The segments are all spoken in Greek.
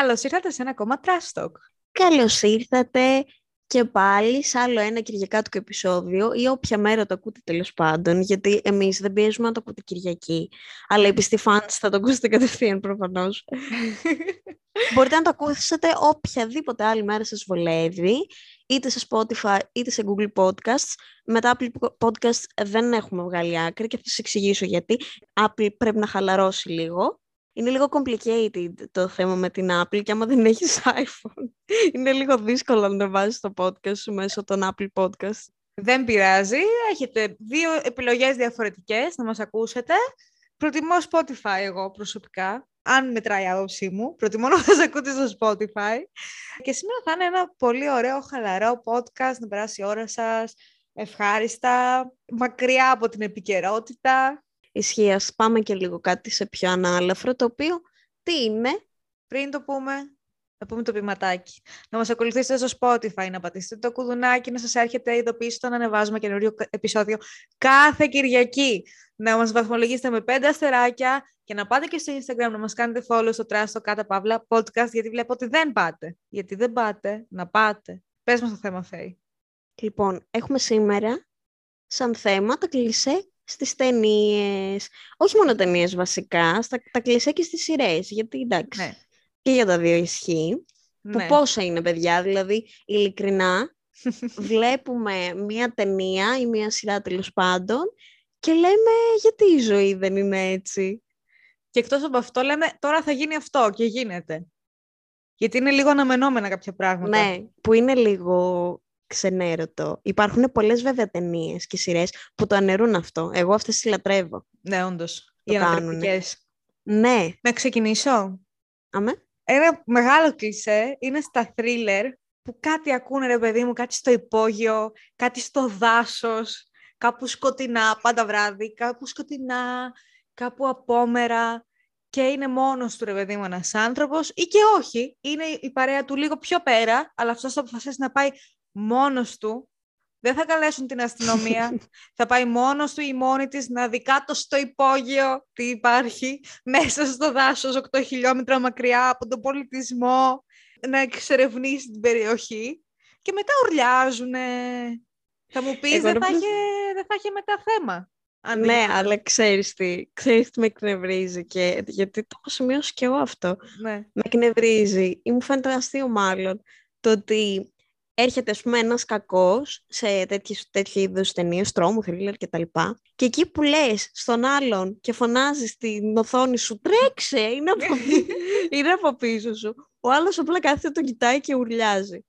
Καλώς ήρθατε σε ένα ακόμα Trash Talk. Καλώς ήρθατε και πάλι σε άλλο ένα κυριακάτικο επεισόδιο ή όποια μέρα το ακούτε τέλος πάντων, γιατί εμείς δεν πιέζουμε να το ακούτε Κυριακή, αλλά οι πιστοί fans θα το ακούσετε κατευθείαν προφανώς. Μπορείτε να το ακούσετε οποιαδήποτε άλλη μέρα σας βολεύει, είτε σε Spotify είτε σε Google Podcasts. Με τα Apple Podcasts δεν έχουμε βγάλει άκρη και θα σας εξηγήσω γιατί. Apple πρέπει να χαλαρώσει λίγο. Είναι λίγο complicated το θέμα με την Apple και άμα δεν έχεις iPhone είναι λίγο δύσκολο να το βάζεις το podcast σου μέσω των Apple Podcast. Δεν πειράζει. Έχετε δύο επιλογές διαφορετικές να μας ακούσετε. Προτιμώ Spotify εγώ προσωπικά. Αν μετράει η άποψή μου, προτιμώ να μας ακούτε στο Spotify. Και σήμερα θα είναι ένα πολύ ωραίο, χαλαρό podcast, να περάσει η ώρα σας, ευχάριστα, μακριά από την επικαιρότητα. Ισχύει, ας πάμε και λίγο κάτι σε πιο ανάλαφρο, το οποίο τι είναι; Πριν το πούμε, να πούμε το ποιηματάκι. Να μας ακολουθήσετε στο Spotify, να πατήσετε το κουδουνάκι, να σας έρχεται ειδοποίηση όταν ανεβάζουμε καινούριο επεισόδιο κάθε Κυριακή. Να μας βαθμολογήσετε με πέντε αστεράκια και να πάτε και στο Instagram να μας κάνετε follow στο Τράστο κάτω παύλα podcast, γιατί βλέπω ότι δεν πάτε. Γιατί δεν πάτε, να πάτε. Πες μας το θέμα, Φέη. Λοιπόν, έχουμε σήμερα σαν θέμα τα κλισέ στις ταινίες. Όχι μόνο ταινίες βασικά, στα, τα κλεισέ και στις σειρές. γιατί εντάξει, Ναι. και για τα δύο ισχύει. Που Ναι. πόσα είναι, παιδιά, δηλαδή, ειλικρινά, βλέπουμε μία ταινία ή μία σειρά τέλος πάντων και λέμε γιατί η ζωή δεν είναι έτσι; Και εκτός από αυτό λέμε τώρα θα γίνει αυτό και γίνεται. Γιατί είναι λίγο αναμενόμενα κάποια πράγματα. Ναι, που είναι λίγο ξενέρωτο. Υπάρχουν πολλές βέβαια ταινίες και σειρές που το αναιρούν αυτό. Εγώ αυτές τις λατρεύω. Ναι, όντως. Το Οι κάνουνε. ανατρεπτικές. Ναι, Να ξεκινήσω. αμέ. Ένα μεγάλο κλισέ είναι στα thriller που κάτι ακούνε ρε παιδί μου, κάτι στο υπόγειο, κάτι στο δάσος, κάπου σκοτεινά, πάντα βράδυ, κάπου σκοτεινά, κάπου απόμερα και είναι μόνος του ρε παιδί μου ένας άνθρωπος ή και όχι, είναι η παρέα του λίγο πιο πέρα, αλλά αυτός θα αποφασίσει να πάει μόνος του. Δεν θα καλέσουν την αστυνομία, θα πάει μόνος του ή μόνη της να δει κάτω στο υπόγειο τι υπάρχει, μέσα στο δάσος 8 χιλιόμετρα μακριά από τον πολιτισμό, να εξερευνήσει την περιοχή και μετά ουρλιάζουνε. Θα μου πεις, Εγώ δεν, θα νομίζω- είχε, δεν θα είχε μετά θέμα. Αν Ναι, δεν- αλλά ξέρεις τι, ξέρεις τι με εκνευρίζει και γιατί το έχω σημειώσει και εγώ αυτό. ναι. Με εκνευρίζει ή μου φαίνεται αστείο μάλλον το ότι έρχεται ας πούμε ένας κακός σε τέτοιες, τέτοιου είδους ταινίες, τρόμου, θρίλερ και τα λοιπά και εκεί που λες στον άλλον και φωνάζεις στην οθόνη σου τρέξε, είναι από, είναι από πίσω σου. Ο άλλος απλά κάθεται, τον κοιτάει και ουρλιάζει.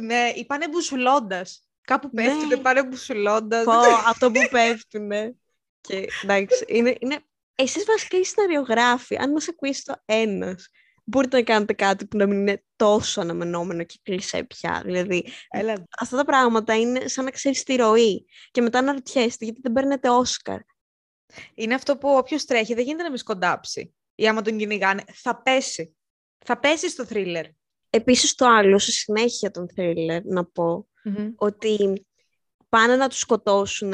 ναι, ή πάνε μπουσουλώντας. Κάπου Ναι. πέφτουνε, πάνε μπουσουλώντας. Πω, αυτό που πέφτουνε. Και εντάξει, είναι, είναι... Εσείς βασικά οι σεναριογράφοι, αν μας ακούσει το ένας, μπορείτε να κάνετε κάτι που να μην είναι τόσο αναμενόμενο και κλεισέ πια. Δηλαδή, Έλα, αυτά τα πράγματα είναι σαν να ξέρεις τη ροή και μετά να ρωτιέστε γιατί δεν παίρνετε Όσκαρ. Είναι αυτό που όποιος τρέχει δεν γίνεται να μη σκοντάψει. Ή άμα τον κυνηγάνε, θα πέσει. Θα πέσει στο θρίλερ. Επίσης το άλλο, σε συνέχεια των θρίλερ, να πω, ότι πάνε να τους σκοτώσουν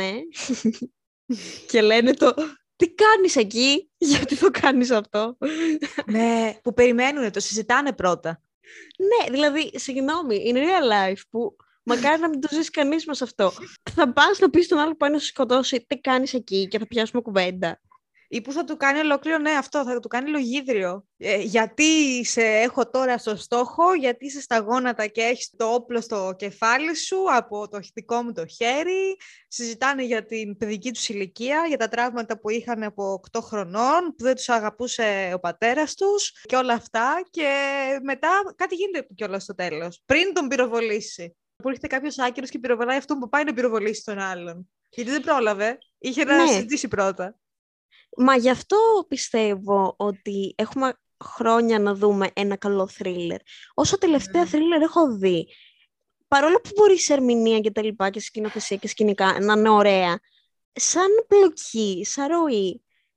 και λένε το «Τι κάνεις εκεί, γιατί το κάνεις αυτό» ναι, που περιμένουν, το συζητάνε πρώτα. Ναι, δηλαδή, συγγνώμη, in real life που μακάρι να μην το ζήσει κανείς μας αυτό. Θα πας να πεις στον άλλο που πάει να σε σκοτώσει τι κάνεις εκεί και θα πιάσουμε κουβέντα. Ή που θα του κάνει ολόκληρο, ναι, αυτό, θα του κάνει λογίδριο. Ε, γιατί σε έχω τώρα στο στόχο, γιατί είσαι στα γόνατα και έχεις το όπλο στο κεφάλι σου από το δικό μου το χέρι. Συζητάνε για την παιδική τους ηλικία, για τα τραύματα που είχαν από 8 χρονών, που δεν τους αγαπούσε ο πατέρας τους και όλα αυτά. Και μετά κάτι γίνεται κιόλας στο τέλος, πριν τον πυροβολήσει. Που έρχεται κάποιος άκυρος και πυροβολάει αυτόν που πάει να πυροβολήσει τον άλλον. Γιατί δεν πρόλαβε. Είχε να Ναι. συζητήσει πρώτα. Μα γι' αυτό πιστεύω ότι έχουμε χρόνια να δούμε ένα καλό θρίλερ. Όσο τελευταία Ναι. θρίλερ έχω δει, παρόλο που μπορεί σε ερμηνεία και τα λοιπά και σκηνοθεσία και σκηνικά να είναι ωραία, σαν πλοκή, σαν ροή,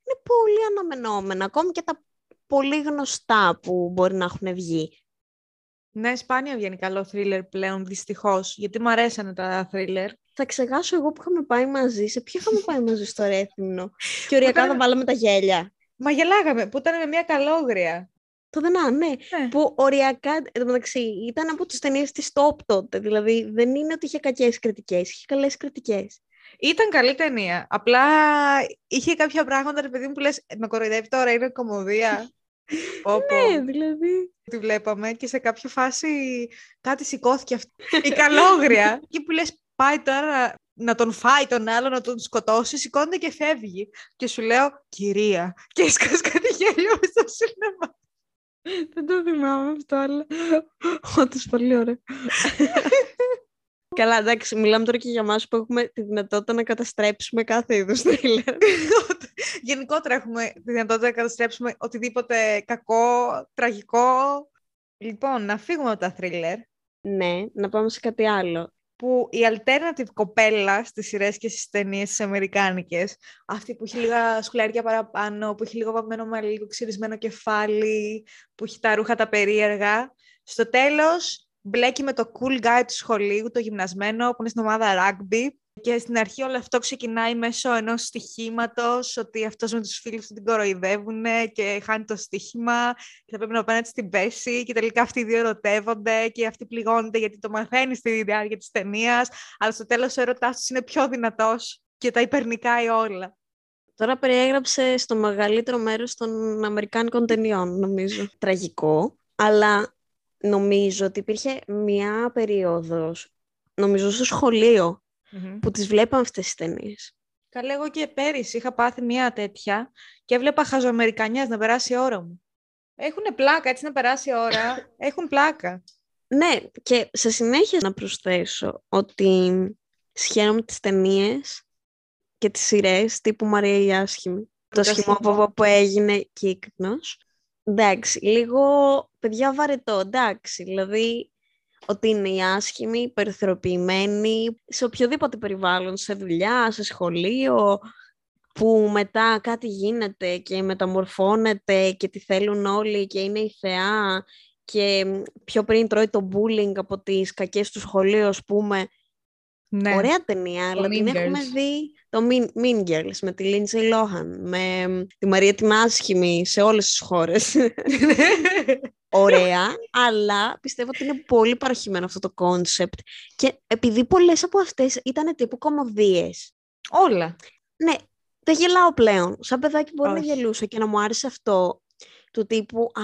είναι πολύ αναμενόμενα. Ακόμη και τα πολύ γνωστά που μπορεί να έχουν βγει. Ναι, σπάνια βγαίνει καλό θρίλερ πλέον, δυστυχώς. Γιατί μου αρέσανε τα θρίλερ. Θα ξεχάσω εγώ που είχαμε πάει μαζί. Σε ποιο είχαμε πάει μαζί στο Ρέθυμνο; Και οριακά Όταν- θα βάλαμε τα γέλια. Μα γελάγαμε, που ήταν με μια καλόγρια. Το Δενά, ναι. Ναι. Που οριακά, εν τω μεταξύ, ήταν από τις ταινίες της top τότε. Δηλαδή, δεν είναι ότι είχε κακές κριτικές, είχε καλές κριτικές. Ήταν καλή ταινία. Απλά είχε κάποια πράγματα, ρε παιδί μου, που λες, «Ε, με κοροϊδεύει τώρα, είναι κομμωδία. Πω, πω. Ναι, δηλαδή. Τη βλέπαμε και σε κάποια φάση κάτι σηκώθηκε αυτή η καλόγρια. και που λες, πάει τώρα να τον φάει τον άλλο, να τον σκοτώσει, σηκώνεται και φεύγει. Και σου λέω, κυρία. Και έσκας κάτι γέλιο μες στο σινεμά. Δεν το θυμάμαι αυτό, αλλά όντως πολύ ωραίο. Καλά, εντάξει, μιλάμε τώρα και για μας που έχουμε τη δυνατότητα να καταστρέψουμε κάθε είδους θρίλερ. Γενικότερα έχουμε τη δυνατότητα να καταστρέψουμε οτιδήποτε κακό, τραγικό. Λοιπόν, να φύγουμε από τα θρίλερ, ναι, να πάμε σε κάτι άλλο. Που η alternative κοπέλα στις σειρές και στις ταινίες τις αμερικάνικες, αυτή που έχει λίγα σκουλαριά παραπάνω, που έχει λίγο βαμμένο με λίγο ξυρισμένο κεφάλι, που έχει τα ρούχα τα περίεργα, στο τέλος μπλέκει με το cool guy του σχολείου, το γυμνασμένο, που είναι στην ομάδα rugby, και στην αρχή όλο αυτό ξεκινάει μέσω ενός στοιχήματος, ότι αυτός με τους φίλους του την κοροϊδεύουν και χάνει το στοίχημα και θα πρέπει να πάνε στην πέση και τελικά αυτοί οι δύο ερωτεύονται και αυτοί πληγώνονται γιατί το μαθαίνεις στη διάρκεια της ταινίας, αλλά στο τέλος ο ερωτάς τους είναι πιο δυνατός και τα υπερνικάει όλα. Τώρα περιέγραψε στο μεγαλύτερο μέρος των Αμερικάνικων ταινιών, νομίζω. Τραγικό, αλλά νομίζω ότι υπήρχε μια περίοδος, νομίζω στο σχολείο, που τις βλέπαμε αυτές τις ταινίες. Καλά, εγώ και πέρυσι είχα πάθει μια τέτοια και έβλεπα χαζοαμερικανιάς να περάσει η ώρα μου. Έχουν πλάκα, έτσι να περάσει η ώρα. Έχουν πλάκα. Ναι, και σε συνέχεια να προσθέσω ότι σχέδομαι τις ταινίες και τις σειρές τύπου Μαρία η Άσχημη. Το Το σχημόφοβο που έγινε κύκνος. Εντάξει, λίγο παιδιά βαρετό, εντάξει. Δηλαδή ότι είναι η άσχημη, υπερθεροποιημένη, σε οποιοδήποτε περιβάλλον, σε δουλειά, σε σχολείο, που μετά κάτι γίνεται και μεταμορφώνεται και τη θέλουν όλοι και είναι η θεά και πιο πριν τρώει το bullying από τις κακές του σχολείου, ας πούμε. Ναι. Ωραία ταινία, αλλά την Mean έχουμε Girls. δει το mean, mean Girls με τη Lindsay Lohan, με τη Μαρία την Άσχημη σε όλες τις χώρες. Ωραία, αλλά πιστεύω ότι είναι πολύ παρωχημένο αυτό το κόνσεπτ και επειδή πολλές από αυτές ήταν τύπου κωμωδίες, Όλα. ναι, δεν γελάω πλέον. Σαν παιδάκι μπορεί να Όχι. γελούσα και να μου άρεσε αυτό του τύπου «Α,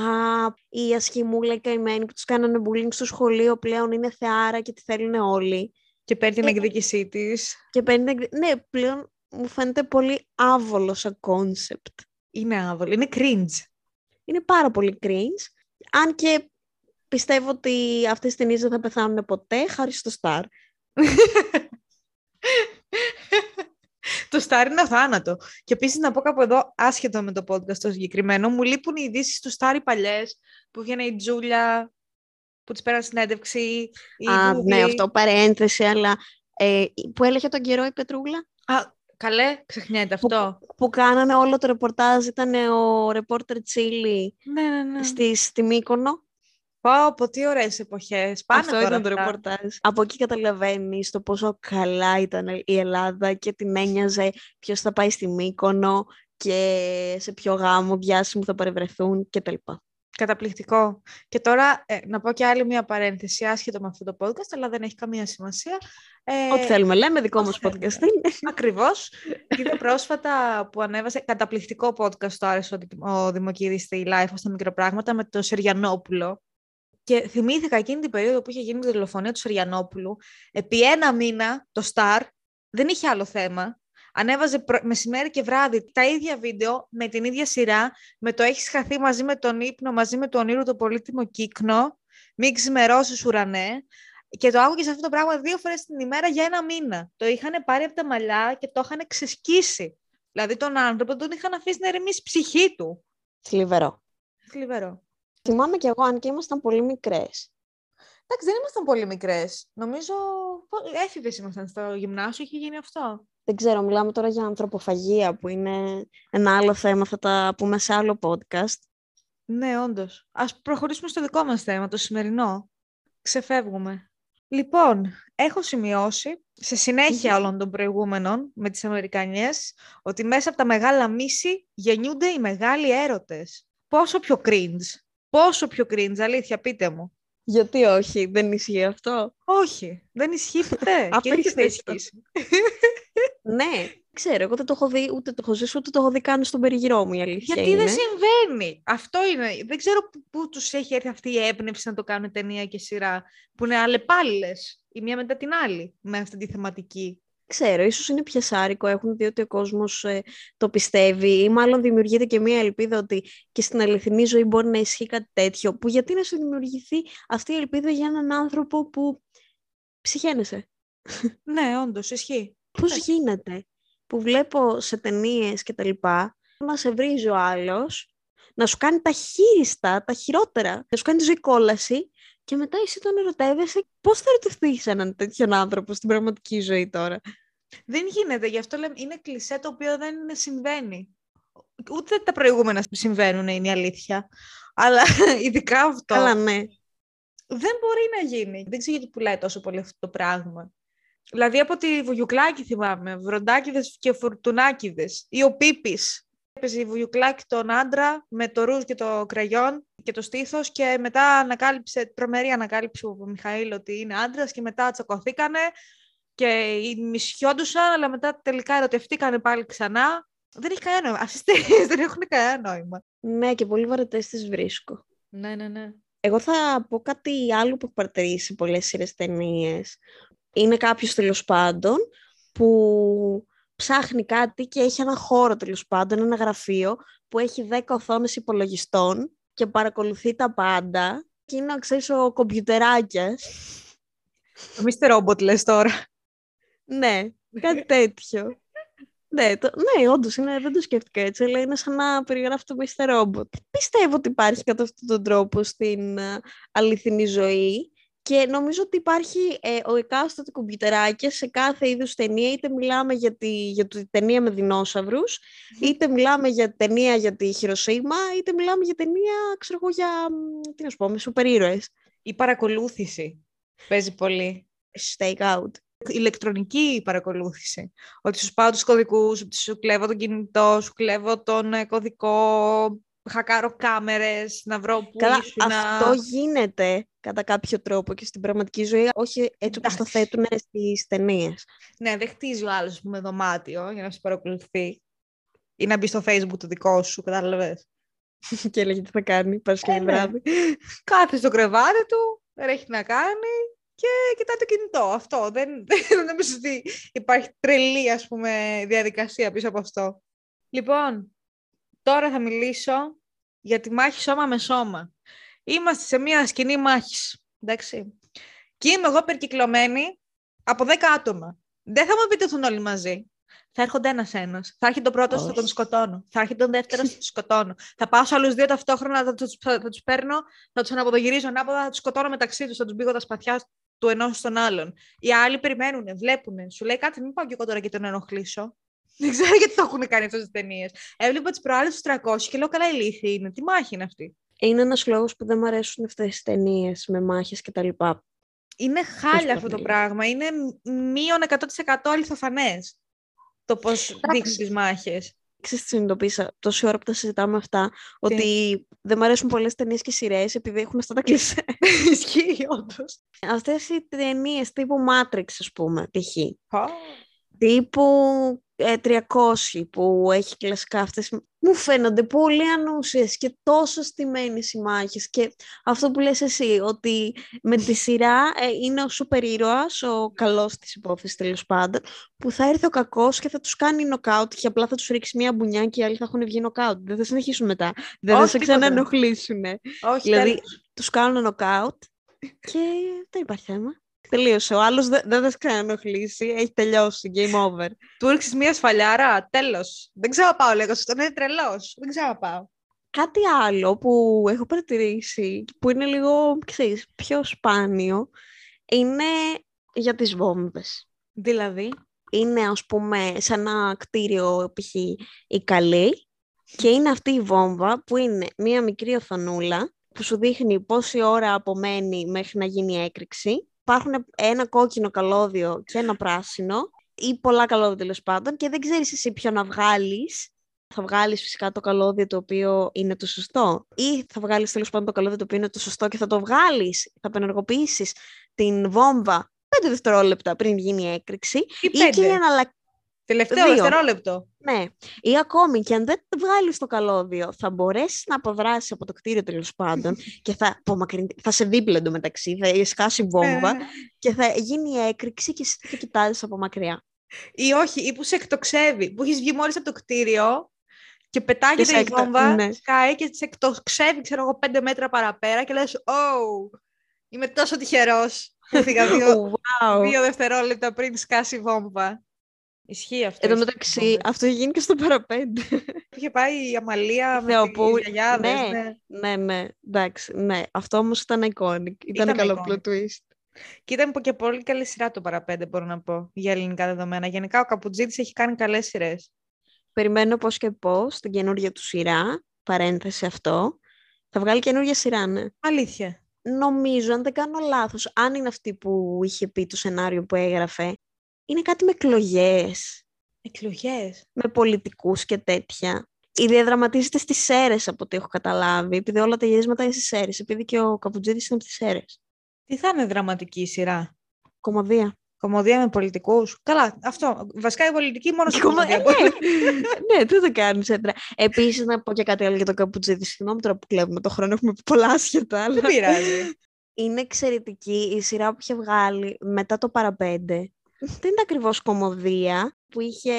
η ασχημούλα η καημένη που τους κάνανε bullying στο σχολείο πλέον είναι θεάρα και τη θέλουν όλοι». Και παίρνει την Ε, εκδίκησή της. Και παίρνει... εκδι- Ναι, πλέον μου φαίνεται πολύ άβολο σαν κόνσεπτ. Είναι άβολη. Είναι cringe. Είναι πάρα πολύ cringe. Αν και πιστεύω ότι αυτές οι ταινίες δεν θα πεθάνουν ποτέ, χάρη στο Star. το Star είναι αθάνατο. Και επίσης να πω κάπου εδώ, άσχετο με το podcast το συγκεκριμένο, μου λείπουν οι ειδήσεις του Star οι παλιές, που βγαίνει η Τζούλια, που της πέραν συνέντευξη. Η Α, Ντούμπι. ναι, αυτό παρένθεση, αλλά ε, που έλεγε τον καιρό η Πετρούλα; Α, καλέ, ξεχνιέται αυτό. Που κάνανε όλο το ρεπορτάζ, ήταν ο ρεπόρτερ Τσίλι Ναι, ναι, ναι. στη, στη Μύκονο. Πω, πω, τι ωραίες εποχές. Πάνε Αυτό τώρα ήταν το αυτά. ρεπορτάζ. Από εκεί καταλαβαίνεις το πόσο καλά ήταν η Ελλάδα και την ένοιαζε ποιος θα πάει στη Μύκονο και σε ποιο γάμο διάσημο θα παρευρεθούν κτλ. Καταπληκτικό. Και τώρα ε, να πω και άλλη μια παρένθεση, άσχετο με αυτό το podcast, αλλά δεν έχει καμία σημασία. Ε, Ό,τι θέλουμε, λέμε, δικό ό,τι μας θέλουμε. podcast είναι. Ακριβώς. Είδα πρόσφατα που ανέβασε καταπληκτικό podcast το άρεσε ο, ο Δημοκίδης στη Life στα μικροπράγματα με το Σεριανόπουλο. Και θυμήθηκα εκείνη την περίοδο που είχε γίνει η δολοφονία του Σεριανόπουλου. Επί ένα μήνα το Star δεν είχε άλλο θέμα. Ανέβαζε προ- μεσημέρι και βράδυ τα ίδια βίντεο με την ίδια σειρά, με το «Έχεις χαθεί μαζί με τον ύπνο, μαζί με τον όνειρο το πολύτιμο κύκνο, μην ξημερώσεις ουρανέ». Και το άκουγες αυτό το πράγμα δύο φορές την ημέρα για ένα μήνα. Το είχαν πάρει από τα μαλλιά και το είχαν ξεσκίσει. Δηλαδή τον άνθρωπο τον είχαν αφήσει να ηρεμήσει η ψυχή του. Θλιβερό. Θλιβερό. Θυμάμαι κι εγώ, αν και ήμασταν πολύ μικρές. Εντάξει, δεν ήμασταν πολύ μικρές. Νομίζω. Έφηβες ήμασταν στο γυμνάσιο, είχε γίνει αυτό. Δεν ξέρω, μιλάμε τώρα για ανθρωποφαγία που είναι ένα άλλο θέμα, θα τα πούμε σε άλλο podcast. Ναι, όντως. Α προχωρήσουμε στο δικό μας θέμα, το σημερινό. Ξεφεύγουμε. Λοιπόν, έχω σημειώσει, σε συνέχεια όλων των προηγούμενων με τις Αμερικανιές, ότι μέσα από τα μεγάλα μίση γεννιούνται οι μεγάλοι έρωτες. Πόσο πιο cringe. πόσο πιο cringe, αλήθεια, πείτε μου. Γιατί όχι, δεν ισχύει αυτό; Όχι, δεν ισχύει ποτέ. Αυτό και δεν θα πιστεύω. ισχύσει. ναι, ξέρω, εγώ δεν το έχω δει, ούτε το έχω ζήσει, ούτε το έχω δει καν στον περιγυρό μου, η αλήθεια Γιατί είναι. δεν συμβαίνει. Αυτό είναι. Δεν ξέρω πού, πού τους έχει έρθει αυτή η έμπνευση να το κάνουν ταινία και σειρά, που είναι αλλεπάλληλες, η μία μετά την άλλη, με αυτή τη θεματική. Ξέρω, ίσως είναι πιασάρικο, έχουν δει ότι ο κόσμος ε, το πιστεύει ή μάλλον δημιουργείται και μία ελπίδα ότι και στην αληθινή ζωή μπορεί να ισχύει κάτι τέτοιο, που γιατί να σου δημιουργηθεί αυτή η ελπίδα για έναν άνθρωπο που ψυχαίνεσαι. Ναι, όντως, ισχύει. Πώς γίνεται που βλέπω σε ταινίες και τα λοιπά να σε βρίζει ο άλλος, να σου κάνει τα χείριστα, τα χειρότερα, να σου κάνει τη ζωή κόλαση και μετά εσύ τον ερωτεύεσαι. Πώς θα ερωτευτείς έναν τέτοιον άνθρωπο στην πραγματική ζωή τώρα; Δεν γίνεται, γι' αυτό λέμε, είναι κλισέ το οποίο δεν συμβαίνει. Ούτε τα προηγούμενα που συμβαίνουν είναι η αλήθεια. Αλλά ειδικά αυτό Καλά, ναι. δεν μπορεί να γίνει. Δεν ξέρω γιατί πουλάει τόσο πολύ αυτό το πράγμα. Δηλαδή από τη Βουγιουκλάκη θυμάμαι, Βροντάκηδες και Φουρτουνάκηδες ή ο Πίπης. Έπαιζε η Βουγιουκλάκη τον άντρα με το ρούζ και το κραγιόν και το στήθος και μετά ανακάλυψε, τρομερή ανακάλυψε ο Μιχαήλ ότι είναι άντρας και μετά τσακωθήκανε και μισιόντουσαν, αλλά μετά τελικά ερωτευτήκανε πάλι ξανά. Δεν έχει κανένα νόημα. Αυτές τις ταινίες δεν έχουν κανένα νόημα. Ναι, και πολύ βαρετές τις βρίσκω. Ναι, ναι, ναι. Εγώ θα πω κάτι άλλο που έχω παρατηρήσει σε πολλές σειρές ταινίες. Είναι κάποιος τέλος πάντων που ψάχνει κάτι και έχει ένα χώρο τέλος πάντων, ένα γραφείο που έχει 10 οθόνες υπολογιστών και παρακολουθεί τα πάντα και είναι, ξέρεις, ο κομπιουτεράκιας. Ο Mr. Robot λες τώρα. ναι, κάτι τέτοιο. ναι, το, ναι, όντως δεν το σκέφτηκα έτσι, αλλά είναι σαν να περιγράφει το Mr. Robot. Πιστεύω ότι υπάρχει κατά αυτόν τον τρόπο στην α, αληθινή ζωή και νομίζω ότι υπάρχει ε, ο εκάστοτε κομπιουτεράκια σε κάθε είδους ταινία, είτε μιλάμε για τη, για τη ταινία με δεινόσαυρους, είτε μιλάμε για ταινία για τη Χειροσύμα, είτε μιλάμε για ταινία, ξέρω εγώ, για, μ, τι να σου πω, με σούπερ ήρωες. Η παρακολούθηση παίζει πολύ. Stake out. ηλεκτρονική παρακολούθηση. Ότι σου πάω τους κωδικούς, ότι σου κλέβω τον κινητό, σου κλέβω τον ε, κωδικό, χακάρω κάμερες, να βρω που Καλά, ήσουν. αυτό γίνεται κατά κάποιο τρόπο και στην πραγματική ζωή, όχι έτσι όπως το Εντάξει. θέτουν στις ταινίες. Ναι, δεν χτίζει ο άλλος με δωμάτιο για να σε παρακολουθεί. Ή να μπει στο facebook το δικό σου, κατάλαβες. και έλεγε τι θα κάνει Παρασκευή Ε, ναι. βράδυ. Κάθε στο κρεβάτι του, δεν έχει να κάνει και κοιτάει το κινητό. Αυτό. Δεν, δεν νομίζω ότι υπάρχει τρελή, ας πούμε, διαδικασία πίσω από αυτό. Λοιπόν, τώρα θα μιλήσω για τη μάχη σώμα με σώμα. Είμαστε σε μια σκηνή μάχης, εντάξει. Και είμαι εγώ περικυκλωμένη από 10 άτομα. Δεν θα μου επιτεθούν όλοι μαζί. Θα έρχονται ένα-ένα. Θα έρχεται ο πρώτος, θα τον Όχι. σκοτώνω. Θα έρχεται ο δεύτερος, θα τον σκοτώνω. Θα πάω σε άλλους δύο ταυτόχρονα, θα τους θα, θα τους παίρνω, θα τους αναποδογυρίζω ανάποδα, θα τους σκοτώνω μεταξύ τους, θα τους μπήγω τα σπαθιά του ενός στον άλλον. Οι άλλοι περιμένουν, βλέπουν. Σου λέει κάτι, μην πάω και εγώ τώρα και τον ενοχλήσω. Δεν ξέρω γιατί το έχουν κάνει αυτές τις ταινίες. Έβλεπα τις προάλλες τους 300 και λέω καλά ηλίθιοι είναι. Τι μάχη είναι αυτή; Είναι ένας λόγος που δεν μου αρέσουν αυτές τις ταινίες με μάχες και τα λοιπά. Είναι χάλια αυτό το πολύ. πράγμα. Είναι μείον 100% αληθοφανές το πώς δείχνουν τις μάχες. Ξέρεις τι συνειδητοποίησα; Τόση ώρα που τα συζητάμε αυτά, ότι δεν μου αρέσουν πολλές ταινίες και σειρές επειδή έχουν αυτά τα κλισέ. Ισχύει, όντως. Αυτές οι ταινίες τύπου Matrix, ας πούμε, π.χ. τύπου ε, 300 που έχει κλασικά αυτές. Μου φαίνονται πολύ ανούσιες και τόσο στημένες οι μάχες και αυτό που λες εσύ ότι με τη σειρά ε, είναι ο σούπερ ήρωας, ο καλός της υπόθεσης τέλος πάντων που θα έρθει ο κακός και θα τους κάνει νοκάουτ και απλά θα τους ρίξει μια μπουνιά και οι άλλοι θα έχουν βγει νοκάουτ. Δεν θα συνεχίσουν μετά, δεν θα Όχι, σε τίποτα. ξαναενοχλήσουν Όχι, δηλαδή τέλος. τους κάνουν νοκάουτ και δεν υπάρχει θέμα Τελείωσε. Ο άλλος δεν δεν θα σε ξαναενοχλήσει. Έχει τελειώσει. Game over. Του ρίξει μία σφαλιάρα, τέλος. Δεν ξέρω να πάω, λέγω. Στον είναι τρελός. Δεν ξέρω να πάω. Κάτι άλλο που έχω παρατηρήσει, που είναι λίγο, ξέρεις, πιο σπάνιο, είναι για τις βόμβες. Δηλαδή; Είναι, ας πούμε, σε ένα κτίριο, π.χ. η καλή, και είναι αυτή η βόμβα που είναι μία μικρή οθονούλα που σου δείχνει πόση ώρα απομένει μέχρι να γίνει έκρηξη. Υπάρχουν ένα κόκκινο καλώδιο και ένα πράσινο ή πολλά καλώδια τέλος πάντων και δεν ξέρεις εσύ ποιο να βγάλεις. θα βγάλεις φυσικά το καλώδιο το οποίο είναι το σωστό ή θα βγάλεις τέλος πάντων το καλώδιο το οποίο είναι το σωστό και θα το βγάλεις, θα απενεργοποιήσεις την βόμβα πέντε δευτερόλεπτα πριν γίνει η έκρηξη Ή ή και η πέντε. αναλα... Τελευταίο Δύο. δευτερόλεπτο. Ναι. Ή ακόμη και αν δεν βγάλεις το καλώδιο, θα μπορέσεις να αποδράσεις από το κτίριο τέλος πάντων και θα, απομακρυνθεί- θα σε δίπλα εντωμεταξύ, θα σκάσει βόμβα Ε, και θα γίνει η έκρηξη και εσύ θα κοιτάζεις από μακριά. Ή όχι, ή που σε εκτοξεύει. Που έχεις βγει μόλις από το κτίριο και Και πετάγεται σε η εκτο- βόμβα, ναι. σκάει και σε εκτοξεύει, ξέρω εγώ, πέντε μέτρα παραπέρα και λες «Oh, είμαι τόσο τυχερός που έφυγα δύο, wow. δύο δευτερόλεπτα πριν σκάσει η βόμβα». Ισχύει αυτό. Εν τω ισχύει μεταξύ, όντως. αυτό έχει γίνει και στο παραπέντε. Είχε πάει η Αμαλία με Θεοπούλ- τις γιαγιάδες, ναι. ναι. ναι, ναι, εντάξει, ναι. Αυτό όμως ήταν iconic. Ήταν, Ήταν καλό iconic. plot twist. Και ήταν και πολύ καλή σειρά το παραπέντε, μπορώ να πω, για ελληνικά δεδομένα. Γενικά ο Καπουτζίδης έχει κάνει καλές σειρές. Περιμένω πώς και πώς την καινούργια του σειρά, παρένθεση αυτό. Θα βγάλει καινούργια σειρά, ναι. Αλήθεια. Νομίζω, αν δεν κάνω λάθος, αν είναι αυτή που είχε πει το σενάριο που έγραφε, είναι κάτι με εκλογές, Εκλογές. με πολιτικούς και τέτοια. Η διαδραματίζεται στις Σέρες, από ό,τι έχω καταλάβει, επειδή όλα τα γυρίσματα είναι στις Σέρες, επειδή και ο Καπουτζίδης είναι από τις Σέρες. Τι θα είναι δραματική η σειρά; Κομμωδία. Κομμωδία με πολιτικούς; Καλά, αυτό. Βασικά η πολιτική μόνο στην Κομμω- κομμωδία. ναι, μπορεί. ναι, δεν το κάνεις έντρα. Επίσης, να πω και κάτι άλλο για τον Καπουτζίδη. Συγγνώμη τώρα που κλέβουμε το χρόνο, έχουμε πει πολλά άσχετα, αλλά Δεν πειράζει. είναι εξαιρετική η σειρά που είχε βγάλει μετά το παραπέντε. Δεν είναι ακριβώς κομμωδία, που είχε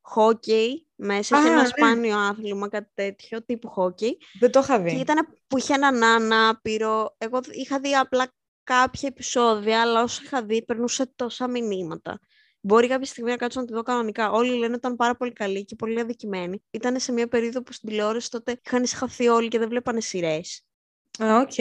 χόκεϊ μέσα, είχε Α, ένα ναι. σπάνιο άθλημα, κάτι τέτοιο, τύπου χόκεϊ. Δεν το είχα Και δει. ήταν που είχε έναν ανάπηρο. Εγώ είχα δει απλά κάποια επεισόδια, αλλά όσο είχα δει περνούσε τόσα μηνύματα. Μπορεί κάποια στιγμή να κάτσω να τη δω κανονικά. Όλοι λένε ότι ήταν πάρα πολύ καλή και πολύ αδικημένη. Ήταν σε μια περίοδο που στην τηλεόραση τότε είχαν ησυχάσει όλοι και δεν βλέπανε σειρές. Α, Οκ.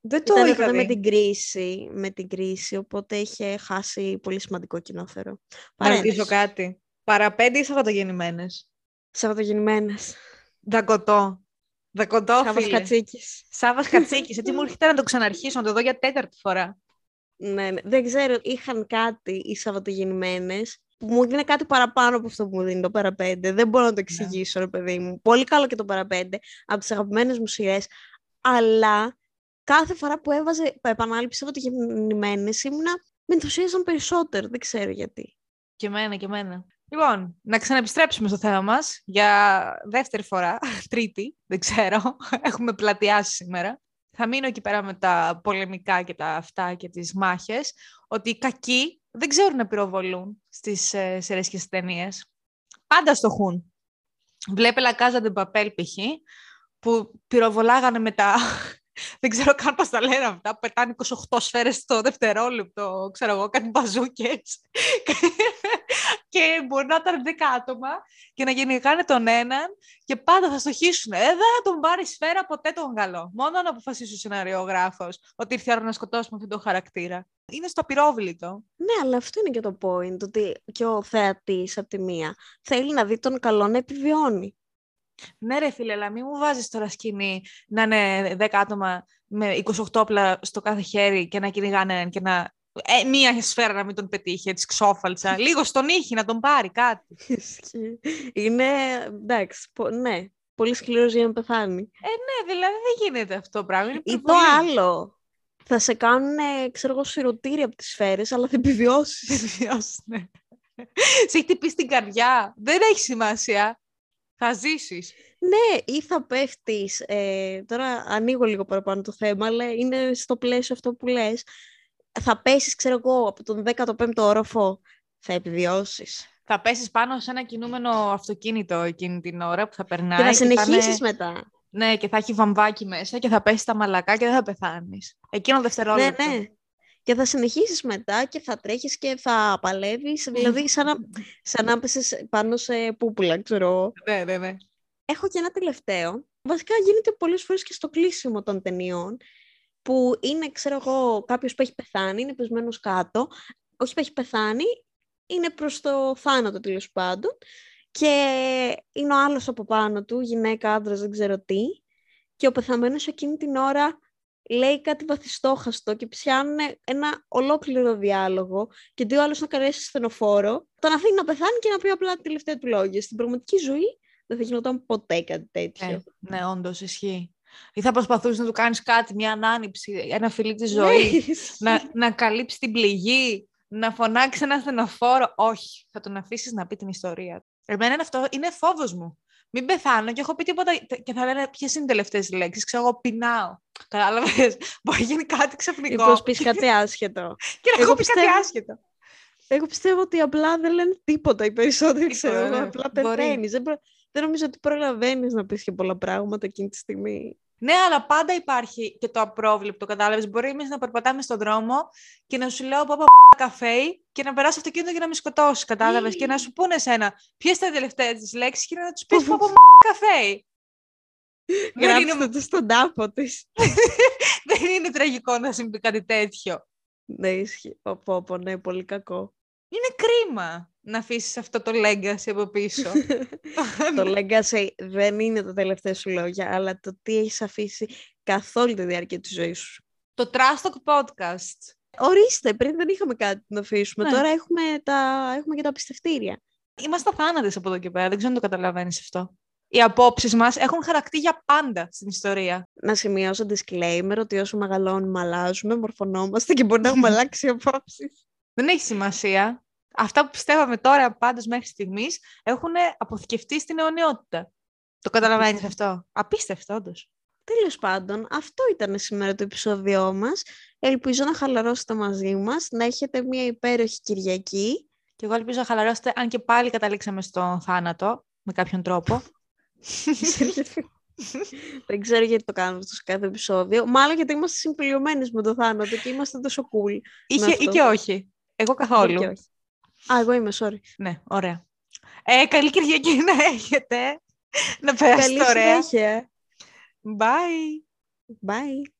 Δεν το Ήταν είχα τότε με δει. την κρίση, με την κρίση, οπότε είχε χάσει πολύ σημαντικό κοινό θεωρώ. Να ρωτήσω Παρένθεση. κάτι. Παρά Πέντε ή Σαββατογεννημένες; Σαββατογεννημένες. Δεκατό. Δακοτό, Σάββας φίλε. Κατσίκης. Σάββας Κατσίκης. Έτσι μου έρχεται να το ξαναρχίσω, να το δω για τέταρτη φορά. Ναι, ναι. Δεν ξέρω, είχαν κάτι οι Σαββατογεννημένες που μου δίνει κάτι παραπάνω από αυτό που μου δίνει το παραπέντε. Δεν μπορώ να το εξηγήσω, ρε παιδί μου. Πολύ καλό και το παραπέντε, από τις αγαπημένες μου σειρές, αλλά κάθε φορά που έβαζε επανάληψη Σαββατογεννημένες ήμουνα με ενθουσίαζαν περισσότερο, δεν ξέρω γιατί. Και εμένα, και εμένα. Λοιπόν, να ξαναεπιστρέψουμε στο θέμα μας για δεύτερη φορά, τρίτη, δεν ξέρω, έχουμε πλατιάσει σήμερα. Θα μείνω εκεί πέρα με τα πολεμικά και τα αυτά και τις μάχες, ότι οι κακοί δεν ξέρουν να πυροβολούν στις ε, σειρές και στις ταινίες. Πάντα στοχούν. Βλέπε La Casa de Papel π.χ. που πυροβολάγανε με τα... Δεν ξέρω καν πώς τα λένε αυτά, που πετάνε 28 σφαίρες στο δευτερόλεπτο, ξέρω εγώ, κάτι μπαζούκες. και μπορεί να ήταν 10 άτομα και να γενικάνε τον έναν και πάντα θα στοχίσουν. Ε, δεν θα τον πάρει σφαίρα ποτέ τον καλό. Μόνο να αποφασίσει ο σεναριογράφος ότι ήρθε η ώρα να σκοτώσουμε αυτόν τον χαρακτήρα. Είναι στο απειρόβλητο. Ναι, αλλά αυτό είναι και το point, ότι και ο θεατής από τη μία θέλει να δει τον καλό να επιβιώνει. Ναι, ρε φίλε, αλλά μην μου βάζεις τώρα σκηνή να είναι 10 άτομα με 28 όπλα στο κάθε χέρι και να κυνηγάνε έναν και να. Ε, μία σφαίρα να μην τον πετύχει, έτσι ξόφαλτσα. Λίγο στον ήχη να τον πάρει κάτι. Ισχύει. είναι, εντάξει, πο- ναι, πολύ σκληρός για να πεθάνει. Ναι, δηλαδή δεν γίνεται αυτό το πράγμα. Είναι Ή το υπερβολή. άλλο, θα σε κάνουν, ξέρω εγώ, σιρωτήρια από τις σφαίρες, αλλά θα επιβιώσεις. Βιώσεις, ναι. Σε έχει χτυπήσει την καρδιά. Δεν έχει σημασία. Θα ζήσεις. ναι, ή θα πέφτεις, ε, τώρα ανοίγω λίγο παραπάνω το θέμα, αλλά είναι στο πλαίσιο αυτό που λες, θα πέσεις, ξέρω εγώ, από τον 15ο όροφο, θα επιβιώσεις. Θα πέσεις πάνω σε ένα κινούμενο αυτοκίνητο εκείνη την ώρα που θα περνάει. και θα και συνεχίσεις είναι- μετά. Ναι, και θα έχει βαμβάκι μέσα και θα πέσει τα μαλακά και δεν θα πεθάνεις. Εκείνο Ναι, δευτερόλεπτο. ναι. Και θα συνεχίσεις μετά και θα τρέχεις και θα παλεύεις, δηλαδή σαν να, σαν να πέσες πάνω σε πούπουλα, ξέρω εγώ. ναι, ναι, ναι. Έχω και ένα τελευταίο. Βασικά γίνεται πολλές φορές και στο κλείσιμο των ταινιών, που είναι, ξέρω εγώ, κάποιος που έχει πεθάνει, είναι πεσμένος κάτω, όχι που έχει πεθάνει, είναι προς το θάνατο τέλος πάντων, και είναι ο άλλος από πάνω του, γυναίκα, άντρας, δεν ξέρω τι, και ο πεθαμένος εκείνη την ώρα λέει κάτι βαθιστόχαστο και πιάνουν ένα ολόκληρο διάλογο και δύο άλλους να καρέσει στενοφόρο, τον αφήνει να πεθάνει και να πει απλά τη τελευταία του λόγια. Στην πραγματική ζωή δεν θα γινόταν ποτέ κάτι τέτοιο. Ναι, ναι όντως ισχύει. Ή θα προσπαθούσε να του κάνεις κάτι, μια ανάνυψη, ένα φιλί της ζωής, να, να καλύψει την πληγή, να φωνάξει ένα στενοφόρο. Όχι, θα τον αφήσεις να πει την ιστορία. Εμένα είναι αυτό είναι φόβος μου. Μην πεθάνω και έχω πει τίποτα και θα λένε ποιες είναι οι τελευταίες λέξεις; Ξέρω εγώ, πεινάω. Κατάλαβες; Μπορεί να γίνει κάτι ξαφνικό. Μήπω πεις κάτι άσχετο. και να έχω πει κάτι άσχετο. Εγώ πιστεύω ότι απλά δεν λένε τίποτα οι περισσότεροι. Ξέρω εγώ. Απλά πεθαίνεις. Δεν, προ... δεν νομίζω ότι προλαβαίνεις να πεις και πολλά πράγματα εκείνη τη στιγμή. Ναι, αλλά πάντα υπάρχει και το απρόβλεπτο, κατάλαβες. Μπορεί εμείς να περπατάμε στον δρόμο και να σου λέω πάπα καφέ και να περάσει αυτοκίνητο και να με σκοτώσει, κατάλαβες. και να σου πούνε σένα ποιες ήταν οι τελευταίες της λέξεις και να τους πεις πάπα καφέ. Γράψτε είναι... το στον τάφο της. Δεν είναι τραγικό να συμβεί κάτι τέτοιο. Ναι, ισχύει. Πω, πω, ναι, πολύ κακό. Είναι κρίμα να αφήσεις αυτό το legacy από πίσω. το legacy δεν είναι τα τελευταία σου λόγια, αλλά το τι έχεις αφήσει καθ' όλη τη διάρκεια της ζωής σου. Το Trust Podcast. Ορίστε, πριν δεν είχαμε κάτι να αφήσουμε. Ναι. Τώρα έχουμε, τα, έχουμε και τα πιστευτήρια. Είμαστε θάνατες από εδώ και πέρα. Δεν ξέρω αν το καταλαβαίνεις αυτό. Οι απόψεις μας έχουν χαρακτή για πάντα στην ιστορία. Να σημειώσω disclaimer ότι όσο μεγαλώνουμε αλλάζουμε, μορφωνόμαστε και μπορεί να έχουμε αλλάξει απόψεις. Δεν έχει σημασία. Αυτά που πιστεύαμε τώρα πάντως μέχρι στιγμής έχουν αποθηκευτεί στην αιωνιότητα. Το καταλαβαίνεις αυτό; Απίστευτο όντως. Τέλος πάντων, αυτό ήταν σήμερα το επεισόδιό μας. Ελπίζω να χαλαρώσετε μαζί μας, να έχετε μια υπέροχη Κυριακή. Και εγώ ελπίζω να χαλαρώσετε, αν και πάλι καταλήξαμε στον θάνατο, με κάποιον τρόπο. Δεν ξέρω γιατί το κάνουμε αυτό σε κάθε επεισόδιο. Μάλλον γιατί είμαστε συμπληρωμένοι με το θάνατο και είμαστε τόσο cool. Είχε, ή και όχι. Εγώ καθόλου. Α, εγώ είμαι, sorry. Ναι, ωραία. Ε, καλή Κυριακή να έχετε. Να περάσετε ωραία. Καλή συνέχεια. Bye. Bye.